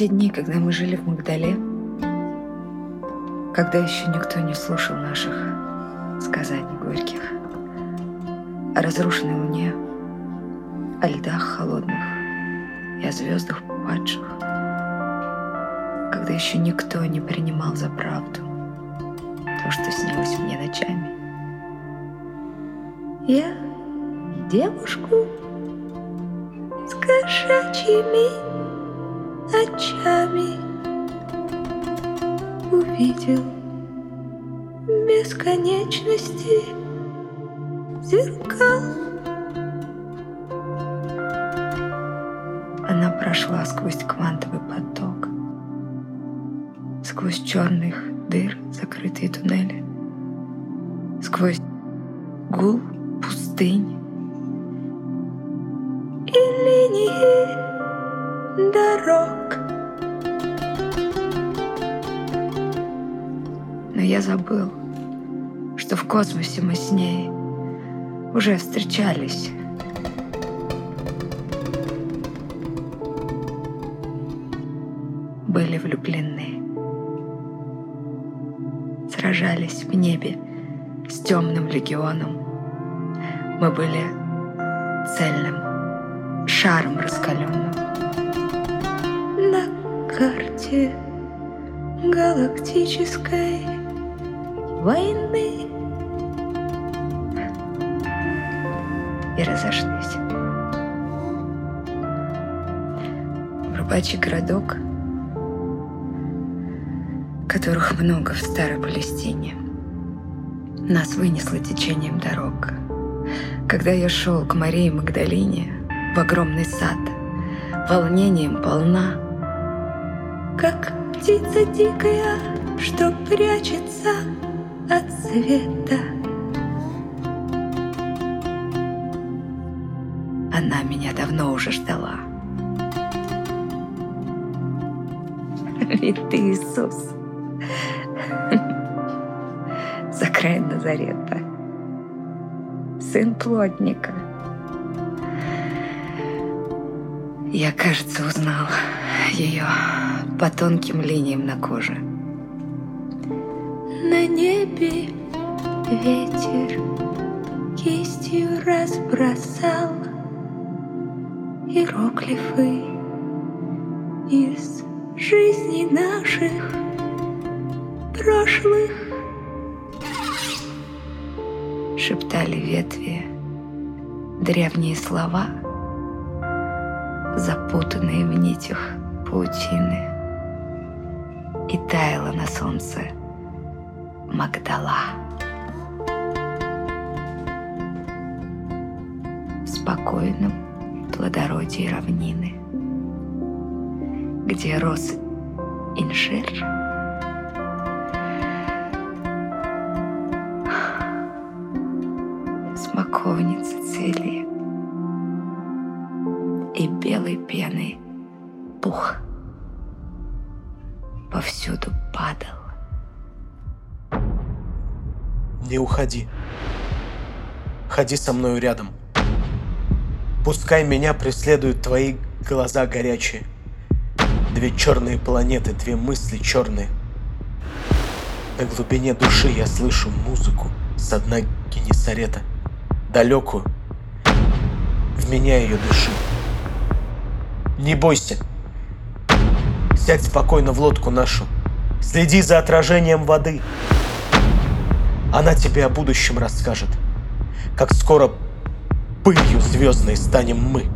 те дни, когда мы жили в Магдале, когда еще никто не слушал наших сказаний горьких о разрушенной луне, о льдах холодных и о звездах падших, когда еще никто не принимал за правду то, что снилось мне ночами. Я девушку с кошачьими очами увидел бесконечности зеркал. Она прошла сквозь квантовый поток, сквозь черных дыр закрытые туннели, сквозь гул пустынь и линии я забыл, что в космосе мы с ней уже встречались. Были влюблены. Сражались в небе с темным легионом. Мы были цельным, шаром раскаленным. На карте галактической войны и разошлись. Рыбачий городок, которых много в Старой Палестине, нас вынесло течением дорог. Когда я шел к Марии Магдалине в огромный сад, волнением полна, как птица дикая, что прячется от света. Она меня давно уже ждала. Ведь ты Иисус. За край Назарета. Сын плотника. Я, кажется, узнал ее по тонким линиям на коже. На небе ветер кистью разбросал иероглифы из жизни наших прошлых. Шептали ветви древние слова, запутанные в нитях паутины, и таяла на солнце Магдала. В спокойном плодородии равнины, где рос инжир, смоковницы цвели, и белой пеной пух повсюду падал. Не уходи. Ходи со мною рядом. Пускай меня преследуют твои глаза горячие. Две черные планеты, две мысли черные. На глубине души я слышу музыку с дна Генесарета, далекую. В меня ее дыши. Не бойся. Сядь спокойно в лодку нашу. Следи за отражением воды. Она тебе о будущем расскажет. Как скоро пылью звездной станем мы.